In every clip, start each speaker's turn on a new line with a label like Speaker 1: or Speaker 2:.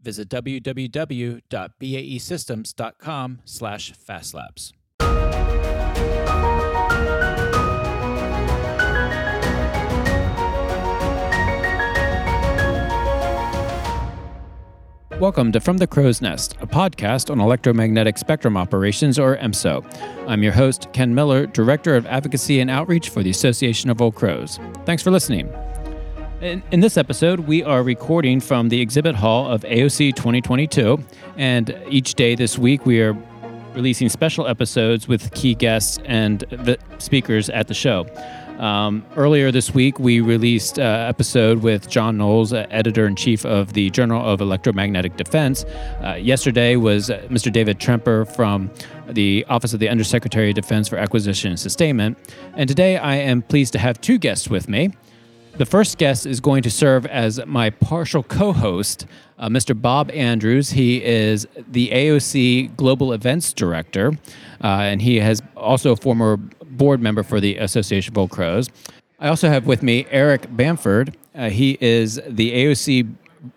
Speaker 1: Visit www.baesystems.com slash fastlabs. Welcome to From the Crow's Nest, a podcast on electromagnetic spectrum operations, or EMSO. I'm your host, Ken Miller, Director of Advocacy and Outreach for the Association of Old Crows. Thanks for listening. In, in, this episode, we are recording from the exhibit hall of AOC 2022, and each day this week we are releasing special episodes with key guests and the speakers at the show. Um, earlier this week, we released an uh, episode with John Knowles, uh, editor in chief of the Journal of Electromagnetic Defense. Uh, yesterday was uh, Mr. David Tremper from the Office of the Undersecretary of Defense for Acquisition and Sustainment. And today, I am pleased to have two guests with me. The first guest is going to serve as my partial co host, uh, Mr. Bob Andrews. He is the AOC Global Events Director, uh, and he has also a former board member for the Association of Old Crows. I also have with me Eric Bamford. Uh, he is the AOC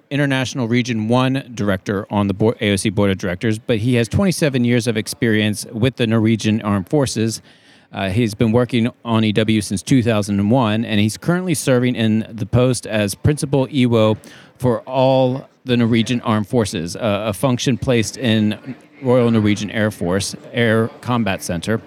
Speaker 1: International Region 1 director on the board, AOC Board of Directors, but he has 27 years of experience with the Norwegian Armed Forces. Uh, he's been working on EW since 2001, and he's currently serving in the post as Principal EWO for all the Norwegian Armed Forces, uh, a function placed in Royal Norwegian Air Force Air Combat Center.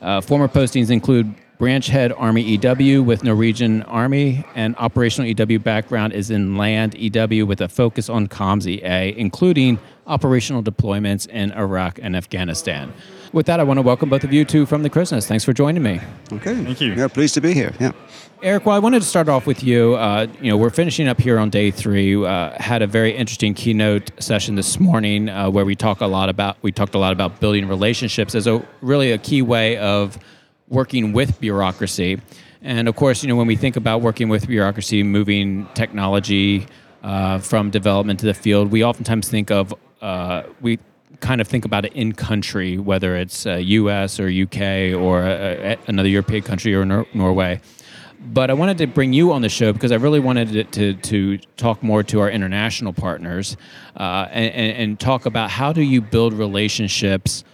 Speaker 1: Uh, former postings include branch head Army EW with Norwegian Army, and operational EW background is in land EW with a focus on comms EA, including operational deployments in Iraq and Afghanistan. With that, I want to welcome both of you to From the Crow's Nest. Thanks for joining me.
Speaker 2: Okay.
Speaker 3: Thank you.
Speaker 2: Yeah, pleased to be here. Yeah.
Speaker 1: Eric, well, I wanted to start off with you. Uh, you know, we're finishing up here on day three. Uh, had a very interesting keynote session this morning uh, where we talk a lot about we talked a lot about building relationships as a really a key way of working with bureaucracy. And of course, you know, when we think about working with bureaucracy, moving technology uh, from development to the field, we oftentimes think of uh, we kind of think about it in country, whether it's uh, U.S. or UK or uh, another European country or Nor- Norway. But I wanted to bring you on the show because I really wanted to, to, talk more to our international partners uh, and, and, talk about how do you build relationships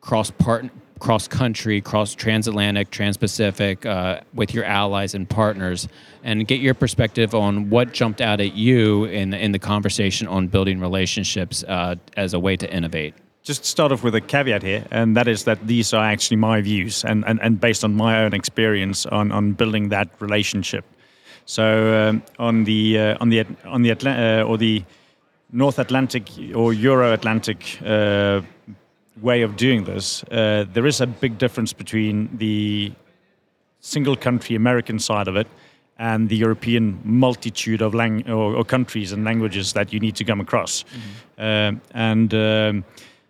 Speaker 1: cross part cross country, cross transatlantic, trans-Pacific uh, with your allies and partners, and get your perspective on what jumped out at you in in the conversation on building relationships uh, as a way to innovate.
Speaker 3: Just start off with a caveat here, and that is that these are actually my views and, and, and based on my own experience on, on building that relationship. So um, on the uh, on the on the uh, or the North Atlantic or Euro Atlantic uh, way of doing this, uh, there is a big difference between the single country American side of it and the European multitude of lang- or, or, countries and languages that you need to come across. Mm-hmm. Um, and um,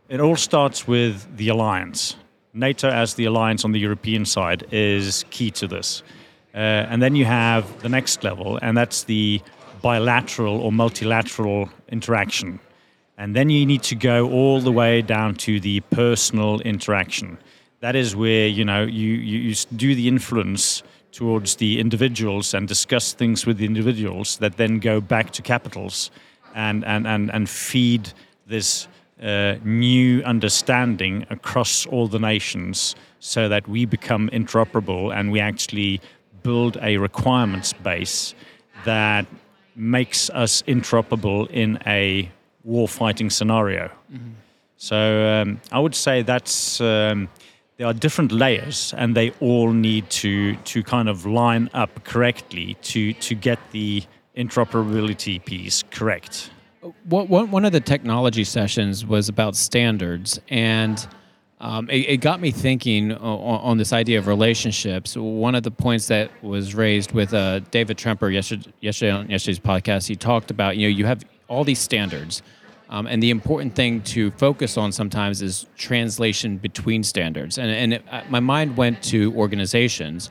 Speaker 3: it all starts with the alliance. NATO, as the alliance on the European side, is key to this. Uh, and then you have the next level, and that's the bilateral or multilateral interaction. And then you need to go all the way down to the personal interaction. That is where you know you, you, you do the influence towards the individuals and discuss things with the individuals that then go back to capitals and and and, and feed this uh, new understanding across all the nations so that we become interoperable and we actually build a requirements base that makes us interoperable in a war fighting scenario. Mm-hmm. So um, I would say that's um, there are different layers, and they all need to to kind of line up correctly to to get the interoperability piece correct.
Speaker 1: One one of the technology sessions was about standards, and um, it, it, got me thinking on, on, this idea of relationships. One of the points that was raised with uh, David Tremper yesterday, yesterday on yesterday's podcast, he talked about you know you have all these standards Um, and the important thing to focus on sometimes is translation between standards. And, and it, uh, my mind went to organizations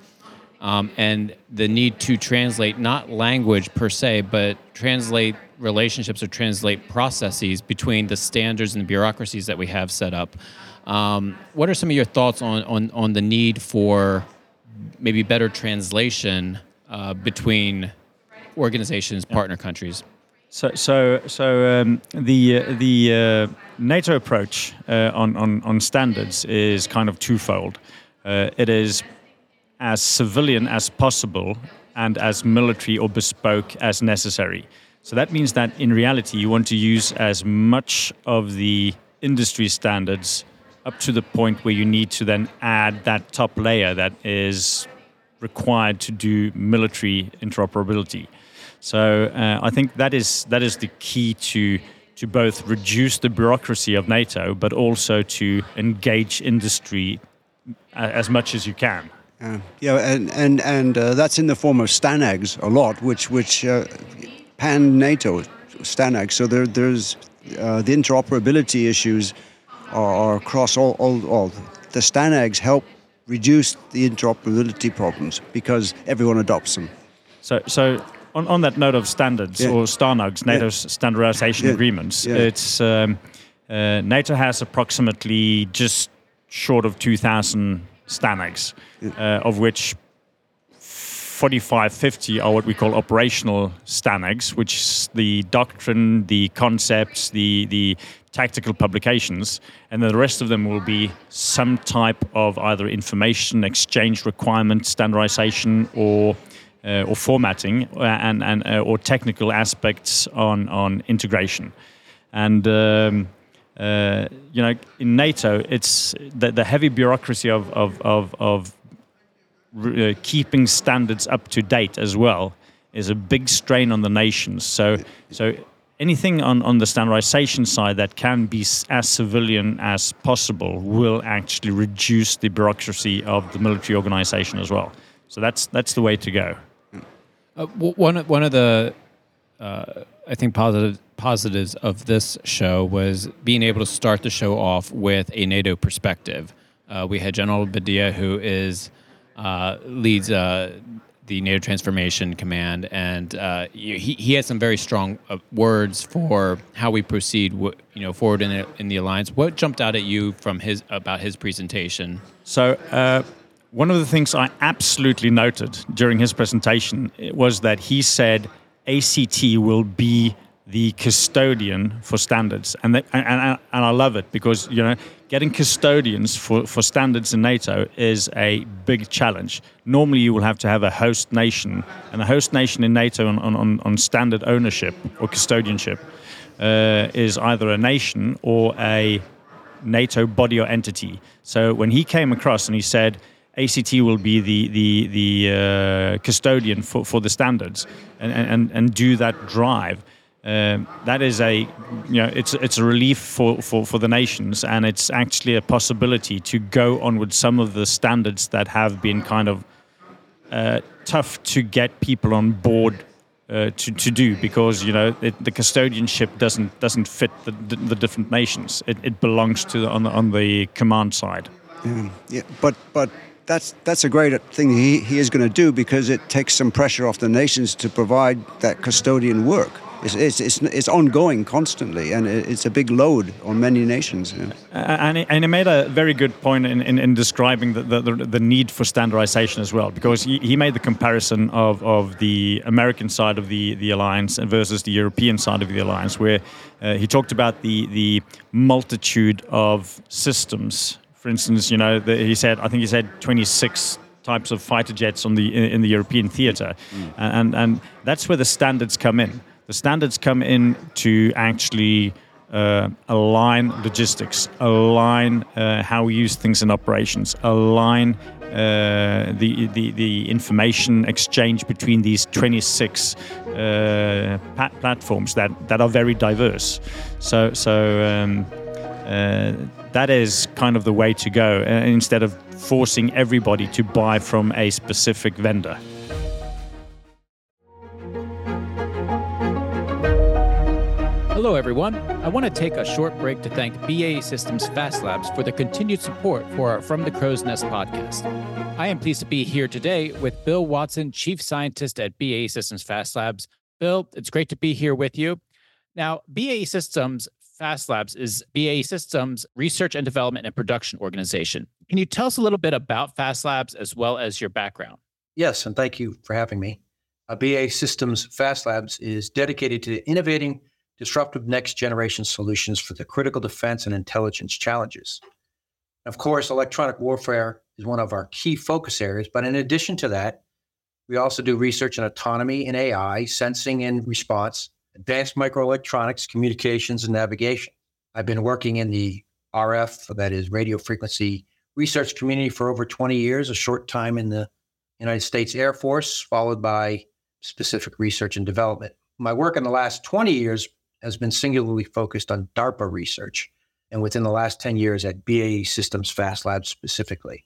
Speaker 1: um, and the need to translate not language per se, but translate relationships or translate processes between the standards and the bureaucracies that we have set up. Um, what are some of your thoughts on, on, on the need for maybe better translation uh, between organizations, partner countries?
Speaker 3: So, so, so um, the uh, the uh, NATO approach uh, on, on on standards is kind of twofold. Uh, it is as civilian as possible and as military or bespoke as necessary. So that means that in reality, you want to use as much of the industry standards up to the point where you need to then add that top layer that is required to do military interoperability. So uh, I think that is that is the key to to both reduce the bureaucracy of NATO, but also to engage industry as much as you can.
Speaker 2: Uh, yeah, and and and uh, that's in the form of STANAGs a lot, which which uh, pan NATO STANAGs. So there there's uh, the interoperability issues are, are across all, all all the STANAGs help reduce the interoperability problems because everyone adopts them.
Speaker 3: So so on, on that note of standards yeah. or STANAGs, NATO's yeah. standardization yeah. agreements, it's um, uh, NATO has approximately just short of 2,000 STANAGs, uh, of which 45, 50 are what we call operational STANAGs, which is the doctrine, the concepts, the, the tactical publications, and then the rest of them will be some type of either information exchange requirement, standardization, or uh, or formatting uh, and, and uh, or technical aspects on, on integration. And um, uh, you know, in NATO, it's the, the heavy bureaucracy of of of, of uh, keeping standards up to date as well is a big strain on the nations. So so anything on, on the standardization side that can be as civilian as possible will actually reduce the bureaucracy of the military organization as well. So that's that's the way to go.
Speaker 1: Uh, one one of the uh, I think positive positives of this show was being able to start the show off with a NATO perspective. Uh, we had General Badia, who is uh, leads uh, the NATO Transformation Command, and uh, he he had some very strong words for how we proceed, you know, forward in the, in the alliance. What jumped out at you from his about his presentation?
Speaker 3: So one of the things I absolutely noted during his presentation was that he said ACT will be the custodian for standards, and, and, and, and I love it because you know getting custodians for, for standards in NATO is a big challenge. Normally, you will have to have a host nation, and a host nation in NATO on, on, on standard ownership or custodianship uh, is either a nation or a NATO body or entity. So when he came across and he said ACT will be the the the uh, custodian for, for the standards and, and and do that drive. Um, that is a you know it's it's a relief for, for, for the nations and it's actually a possibility to go on with some of the standards that have been kind of uh, tough to get people on board uh, to, to do because you know it, the custodianship doesn't doesn't fit the, the, the different nations it, it belongs to the, on the on the command side
Speaker 2: yeah, yeah but but that's that's a great thing he, he is going to do because it takes some pressure off the nations to provide that custodian work. It's, it's, it's, it's ongoing constantly, and it's a big load on many nations.
Speaker 3: Yeah. and, he, and he made a very good point in, in, in describing the, the, the, need for standardization as well, because he, he made the comparison of, of the American side of the, the alliance versus the European side of the alliance, where uh, he talked about the, the multitude of systems for instance, you know, the, he said, I think he said 26 types of fighter jets on the in, in the European theater, mm. and and that's where the standards come in. The standards come in to actually uh, align logistics, align uh, how we use things in operations, align uh, the, the, the information exchange between these 26 uh, platforms that, that are very diverse. So so. Um, uh, that is kind of the way to go uh, instead of forcing everybody to buy from a specific vendor.
Speaker 1: Hello, everyone. I want to take a short break to thank BAE Systems Fast Labs for their continued support for our From the Crow's Nest podcast. I am pleased to be here today with Bill Watson, Chief Scientist at BAE Systems Fast Labs. Bill, it's great to be here with you. Now, BAE Systems Fast Labs is BAE Systems Research and Development and Production Organization. Can you tell us a little bit about Fast Labs as well as your background?
Speaker 4: Yes, and thank you for having me. Uh, BAE Systems Fast Labs is dedicated to innovating disruptive next generation solutions for the critical defense and intelligence challenges. Of course, electronic warfare is one of our key focus areas, but in addition to that, we also do research in autonomy and AI, sensing and response, advanced microelectronics, communications, and navigation. I've been working in the RF, that is radio frequency research community for over 20 years, a short time in the United States Air Force, followed by specific research and development. My work in the last 20 years has been singularly focused on DARPA research, and within the last 10 years at BAE Systems Fast Labs specifically.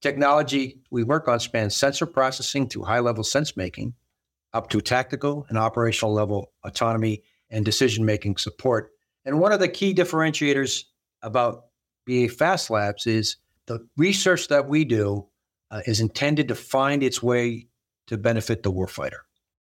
Speaker 4: Technology we work on spans sensor processing to high level sense making, up to tactical and operational level autonomy and decision making support. And one of the key differentiators about BAE Fast Labs is the research that we do uh, is intended to find its way to benefit the warfighter.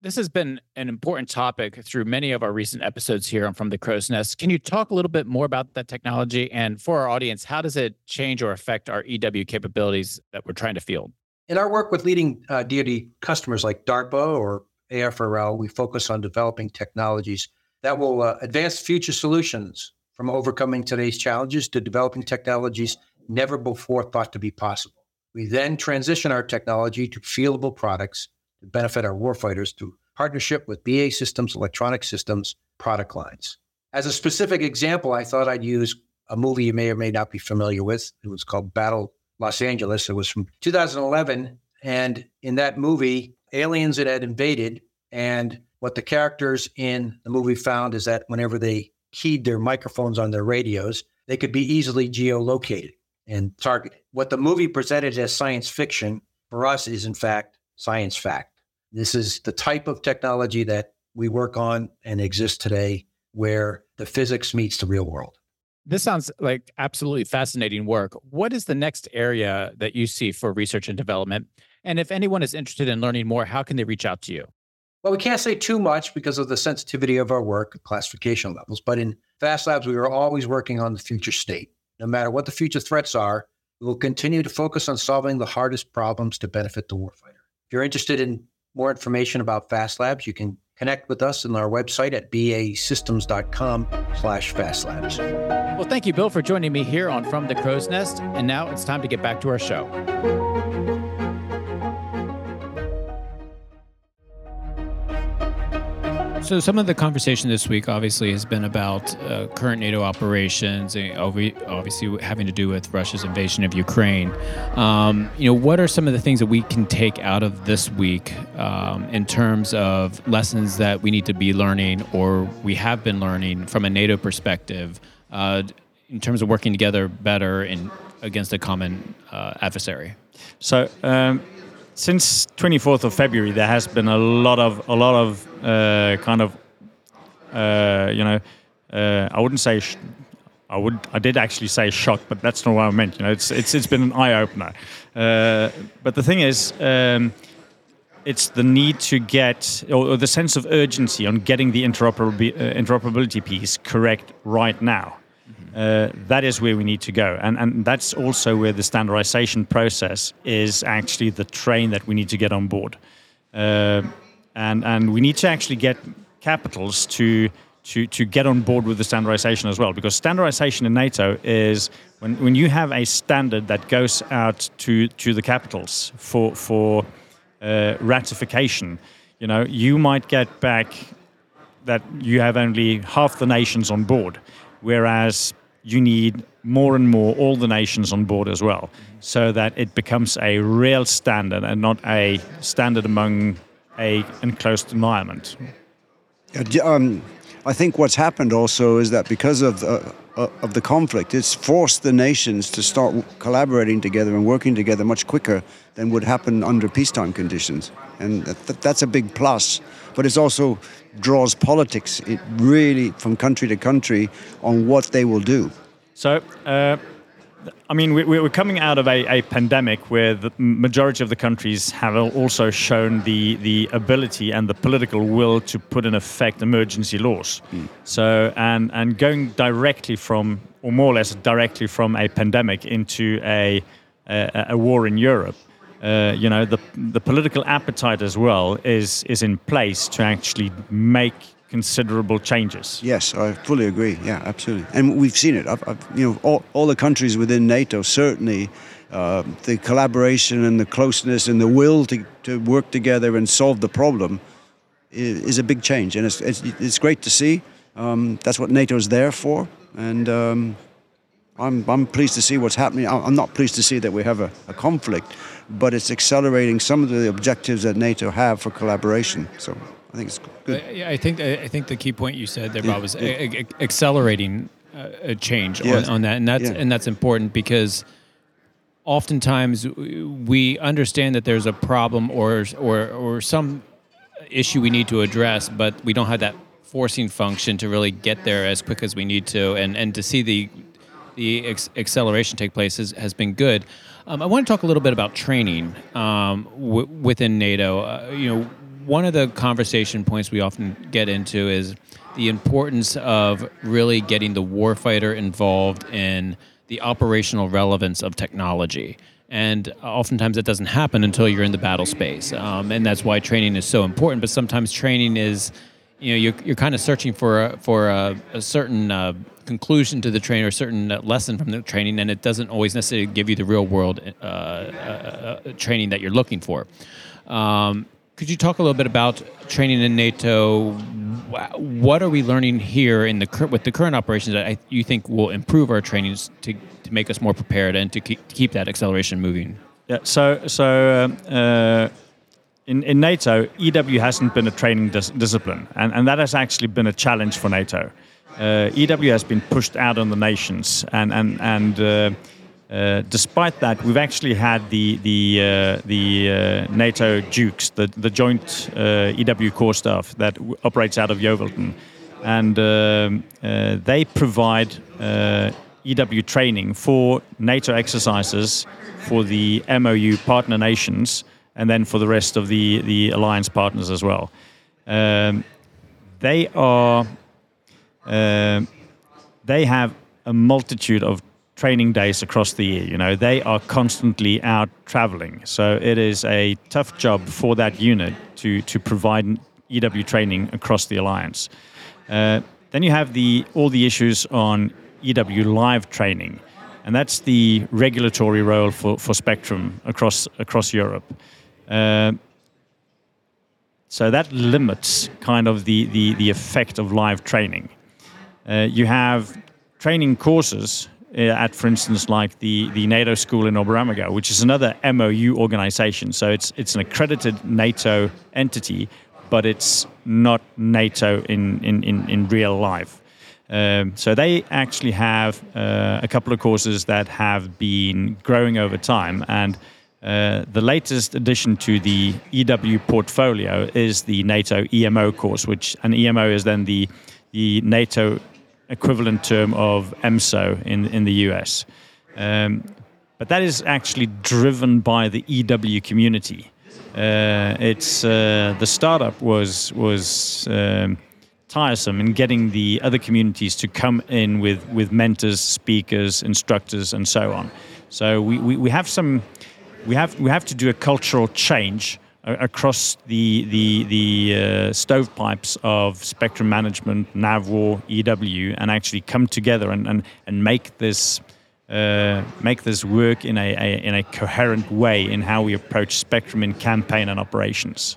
Speaker 1: This has been an important topic through many of our recent episodes here on From the Crow's Nest. Can you talk a little bit more about that technology? And for our audience, how does it change or affect our EW capabilities that we're trying to field?
Speaker 4: In our work with leading uh, DoD customers like DARPA or AFRL, we focus on developing technologies that will uh, advance future solutions from overcoming today's challenges to developing technologies never before thought to be possible. We then transition our technology to fieldable products to benefit our warfighters through partnership with BAE Systems Electronic Systems product lines. As a specific example, I thought I'd use a movie you may or may not be familiar with. It was called Battle Los Angeles. It was from 2011. And in that movie, aliens had invaded. And what the characters in the movie found is that whenever they keyed their microphones on their radios, they could be easily geolocated and targeted. What the movie presented as science fiction for us is, in fact, science fact. This is the type of technology that we work on and exists today where the physics meets the real world.
Speaker 1: This sounds like absolutely fascinating work. What is the next area that you see for research and development? And if anyone is interested in learning more, how can they reach out to you?
Speaker 4: Well, we can't say too much because of the sensitivity of our work, classification levels. But in Fast Labs, we are always working on the future state. No matter what the future threats are, we will continue to focus on solving the hardest problems to benefit the warfighter. If you're interested in more information about Fast Labs, you can connect with us on our website at baesystems.com slash fastlabs.
Speaker 1: Well, thank you, Bill, for joining me here on From the Crow's Nest. And now it's time to get back to our show. So, some of the conversation this week obviously has been about uh, current NATO operations, and obviously having to do with Russia's invasion of Ukraine. Um, you know, what are some of the things that we can take out of this week um, in terms of lessons that we need to be learning or we have been learning from a NATO perspective uh, in terms of working together better in against a common uh, adversary?
Speaker 3: So. Um since 24th of February, there has been a lot of a lot of uh, kind of uh, you know uh, I wouldn't say I would I did actually say shock, but that's not what I meant. You know, it's it's it's been an eye opener. Uh, but the thing is. Um, it's the need to get, or, the sense of urgency on getting the uh, interoperability piece correct right now. Uh, that is where we need to go. And, and that's also where the standardization process is actually the train that we need to get on board. Uh, and, and we need to actually get capitals to, to, to get on board with the standardization as well. Because standardization in NATO is when, when you have a standard that goes out to, to the capitals for, for uh, ratification, you know, you might get back that you have only half the nations on board. Whereas you need more and more all the nations on board as well, so that it becomes a real standard and not a standard among a enclosed environment.
Speaker 2: Um, I think what's happened also is that because of the, uh, of the conflict, it's forced the nations to start collaborating together and working together much quicker than would happen under peacetime conditions, and th- that's a big plus. But it also draws politics it really from country to country on what they will do.
Speaker 3: So. Uh I mean, we, are coming out of a, a, pandemic where the majority of the countries have also shown the, the ability and the political will to put in effect emergency laws. Mm. So, and, and going directly from, or more or less directly from a pandemic into a, a, a war in Europe, uh, you know, the, the political appetite as well is, is in place to actually make considerable changes.
Speaker 2: Yes, I fully agree. Yeah, absolutely. And we've seen it. I've, I've, you know, all, all the countries within NATO certainly. Uh, the collaboration and the closeness and the will to, to work together and solve the problem is, is a big change, and it's, it's, it's great to see. Um, that's what NATO is there for, and um, I'm, I'm pleased to see what's happening. I'm not pleased to see that we have a, a conflict, but it's accelerating some of the objectives that NATO have for collaboration. So I think it's good.
Speaker 1: I, I think I think the key point you said there, Bob, was yeah. a, a, accelerating uh, a change yes. on, on, that, and that's yeah. and that's important because oftentimes we understand that there's a problem or or or some issue we need to address, but we don't have that forcing function to really get there as quick as we need to, and and to see the the ex- acceleration take place has, has been good. Um, I want to talk a little bit about training um, w- within NATO. Uh, you know, one of the conversation points we often get into is the importance of really getting the warfighter involved in the operational relevance of technology. And oftentimes that doesn't happen until you're in the battle space. Um, and that's why training is so important. But sometimes training is, you know, you're, you're kind of searching for a, for a, a certain uh, conclusion to the training or a certain lesson from the training, and it doesn't always necessarily give you the real world uh, uh, uh training that you're looking for. Um, could you talk a little bit about training in NATO? What are we learning here in the with the current operations that I, you think will improve our trainings to, to make us more prepared and to keep, keep that acceleration moving?
Speaker 3: Yeah. So so. Um, uh, in, in NATO, EW hasn't been a training dis- discipline, and, and that has actually been a challenge for NATO. Uh, EW has been pushed out on the nations, and and and uh, uh, despite that, we've actually had the the uh, the uh, NATO JEWCS, the the joint uh, EW core staff that operates out of Yeovilton, and um, they provide EW training for NATO exercises for the MOU partner nations, and then for the rest of the the alliance partners as well. Um, they are they have a multitude of training days across the year. You know, they are constantly out traveling. So it is a tough job for that unit to, to provide EW training across the alliance. Uh, then you have the all the issues on EW live training, and that's the regulatory role for, for Spectrum across across Europe. Uh, so that limits kind of the, the, the effect of live training. Uh, you have training courses uh, at, for instance, like the, the NATO school in Oberammergau, which is another MOU organization. So it's, it's an accredited NATO entity, but it's not NATO in, in, in, in real life. Um, so they actually have uh, a couple of courses that have been growing over time. And uh, the latest addition to the EW portfolio is the NATO EMO course, which an EMO is then the the NATO equivalent term of EMSO in, in the US. Um, but that is actually driven by the EW community. Uh, it's uh, the startup was was um, tiresome in getting the other communities to come in with with mentors, speakers, instructors, and so on. So we, we, we have some we have we have to do a cultural change across the the the uh, stovepipes of spectrum management, NAVWAR, EW, and actually come together and and, and make this uh, make this work in a, a, in a coherent way in how we approach spectrum in campaign and operations.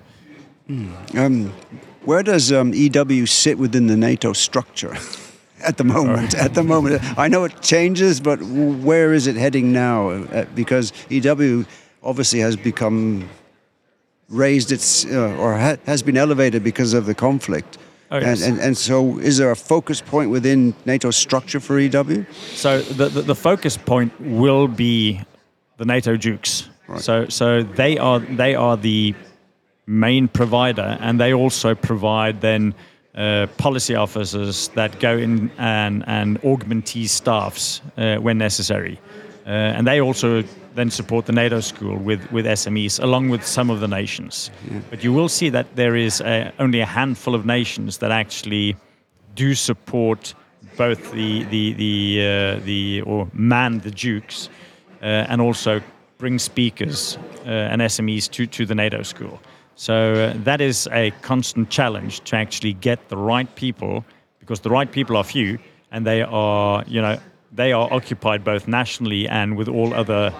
Speaker 2: Mm. Um, where does um, EW sit within the NATO structure? at the moment. At the moment, I know it changes, but where is it heading now? Uh, because EW obviously has become raised its uh, or ha- has been elevated because of the conflict.
Speaker 3: Oh, yes.
Speaker 2: and, and and so is there a focus point within NATO's structure for EW?
Speaker 3: So the, the, the focus point will be the NATO JEWCS. So so they are they are the main provider, and they also provide then uh, policy officers that go in and and augment these staffs uh, when necessary, uh, and they also then support the NATO school with with SMEs along with some of the nations. But you will see that there is a, only a handful of nations that actually do support both the the the uh, the or man the JEWCS uh, and also bring speakers uh, and SMEs to to the NATO school. So uh, that is a constant challenge to actually get the right people because the right people are few and they are you know they are occupied both nationally and with all other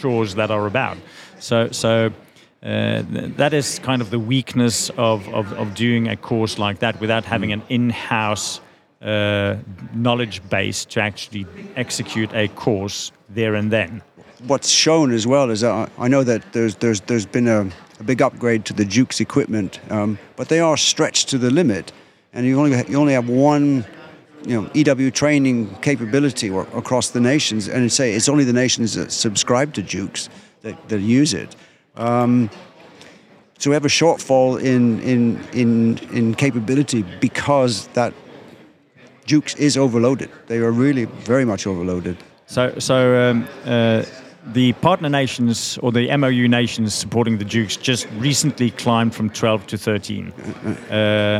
Speaker 3: chores that are about. So so. Uh, th- that is kind of the weakness of, of, of doing a course like that without having an in-house uh, knowledge base to actually execute a course there and then.
Speaker 2: What's shown as well is that I- I know that there's there's there's been a, a big upgrade to the JEWCS's equipment, um, but they are stretched to the limit, and you only you only have one. You know, EW training capability or, across the nations, and say it's only the nations that subscribe to JEWCS that, that use it. Um, so we have a shortfall in in in in capability because that JEWCS is overloaded. They are really very much overloaded.
Speaker 3: So, so um, uh, the partner nations or the MOU nations supporting the JEWCS just recently climbed from 12 to 13. Uh,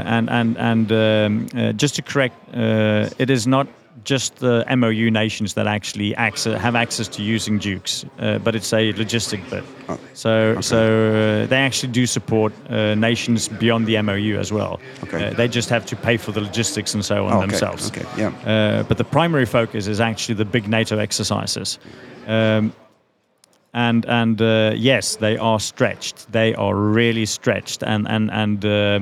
Speaker 3: and and and um, uh, just to correct, uh, it is not just the MOU nations that actually access, have access to using JEWCS, uh, but it's a logistic bit. So so uh, they actually do support uh, nations beyond the MOU as well.
Speaker 2: Okay.
Speaker 3: They just have to pay for the logistics and so on
Speaker 2: Okay,
Speaker 3: themselves.
Speaker 2: okay, yeah.
Speaker 3: Uh, but the primary focus is actually the big NATO exercises. Um, and and uh, yes, they are stretched. They are really stretched, and and and uh,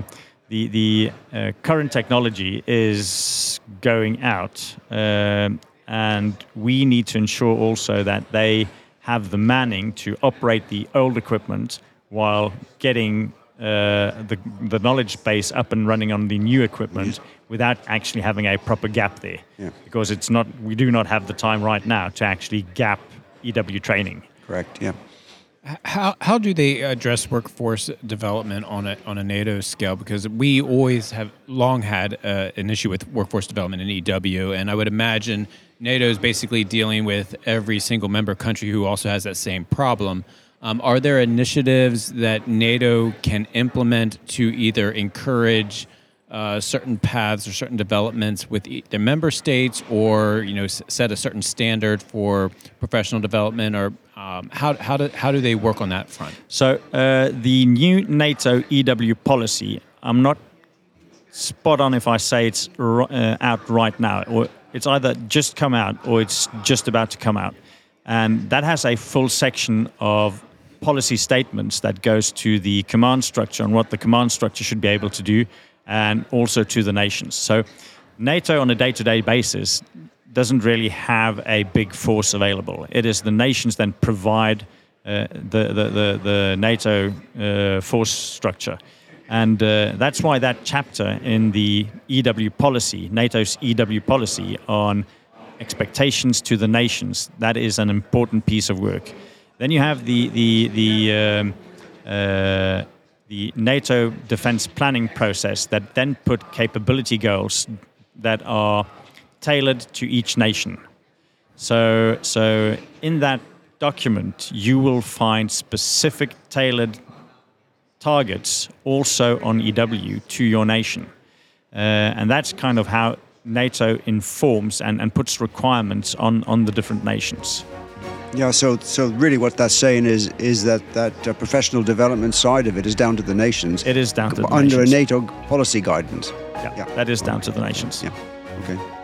Speaker 3: the the uh, current technology is going out, um, and we need to ensure also that they have the manning to operate the old equipment while getting. Uh, the the knowledge base up and running on the new equipment without actually having a proper gap there,
Speaker 2: Yeah.
Speaker 3: because it's not we do not have the time right now to actually gap EW training.
Speaker 2: Correct. Yeah.
Speaker 1: How, how do they address workforce development on a, on a NATO scale? Because we always have long had uh, an issue with workforce development in EW, and I would imagine NATO is basically dealing with every single member country who also has that same problem. Um, are there initiatives that NATO can implement to either encourage uh, certain paths or certain developments with their member states, or you know, s- set a certain standard for professional development, or um, how how do how do they work on that front?
Speaker 3: So uh, the new NATO EW policy, I'm not spot on if I say it's uh, out right now, or it's either just come out or it's just about to come out, and that has a full section of policy statements that goes to the command structure and what the command structure should be able to do, and also to the nations. So NATO on a day-to-day basis doesn't really have a big force available. It is the nations then provide uh, the, the, the, the NATO uh, force structure. And uh, that's why that chapter in the EW policy, NATO's EW policy on expectations to the nations, that is an important piece of work. Then you have the, the, the, um, uh, the NATO defense planning process that then put capability goals that are tailored to each nation. So, so in that document, you will find specific tailored targets also on EW to your nation. Uh, and that's kind of how NATO informs and, and puts requirements on, on the different nations.
Speaker 2: Yeah, so so really, what that's saying is is that that uh, professional development side of it is down to the nations
Speaker 3: It is down to the
Speaker 2: under
Speaker 3: nations.
Speaker 2: a NATO policy guidance.
Speaker 3: Yeah,
Speaker 2: Yeah.
Speaker 3: that is down to the nations.
Speaker 2: Yeah. Okay.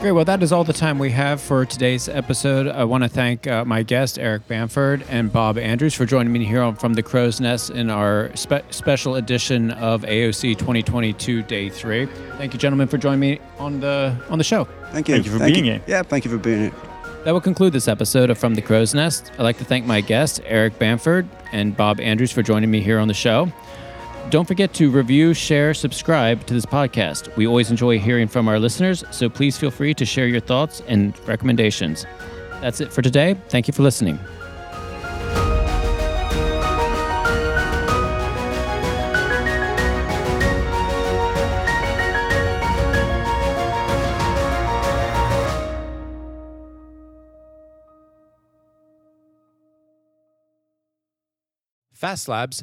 Speaker 1: Great. Well, that is all the time we have for today's episode. I want to thank uh, my guests, Eric Bamford and Bob Andrews, for joining me here on From the Crow's Nest in our spe- special edition of AOC 2022 Day 3. Thank you, gentlemen, for joining me on the on the show.
Speaker 2: Thank you.
Speaker 3: Thank you for being here.
Speaker 2: Yeah, thank you for being here.
Speaker 1: That will conclude this episode of From the Crow's Nest. I'd like to thank my guests, Eric Bamford and Bob Andrews, for joining me here on the show. Don't forget to review, share, subscribe to this podcast. We always enjoy hearing from our listeners, so please feel free to share your thoughts and recommendations. That's it for today. Thank you for listening. Fast Labs,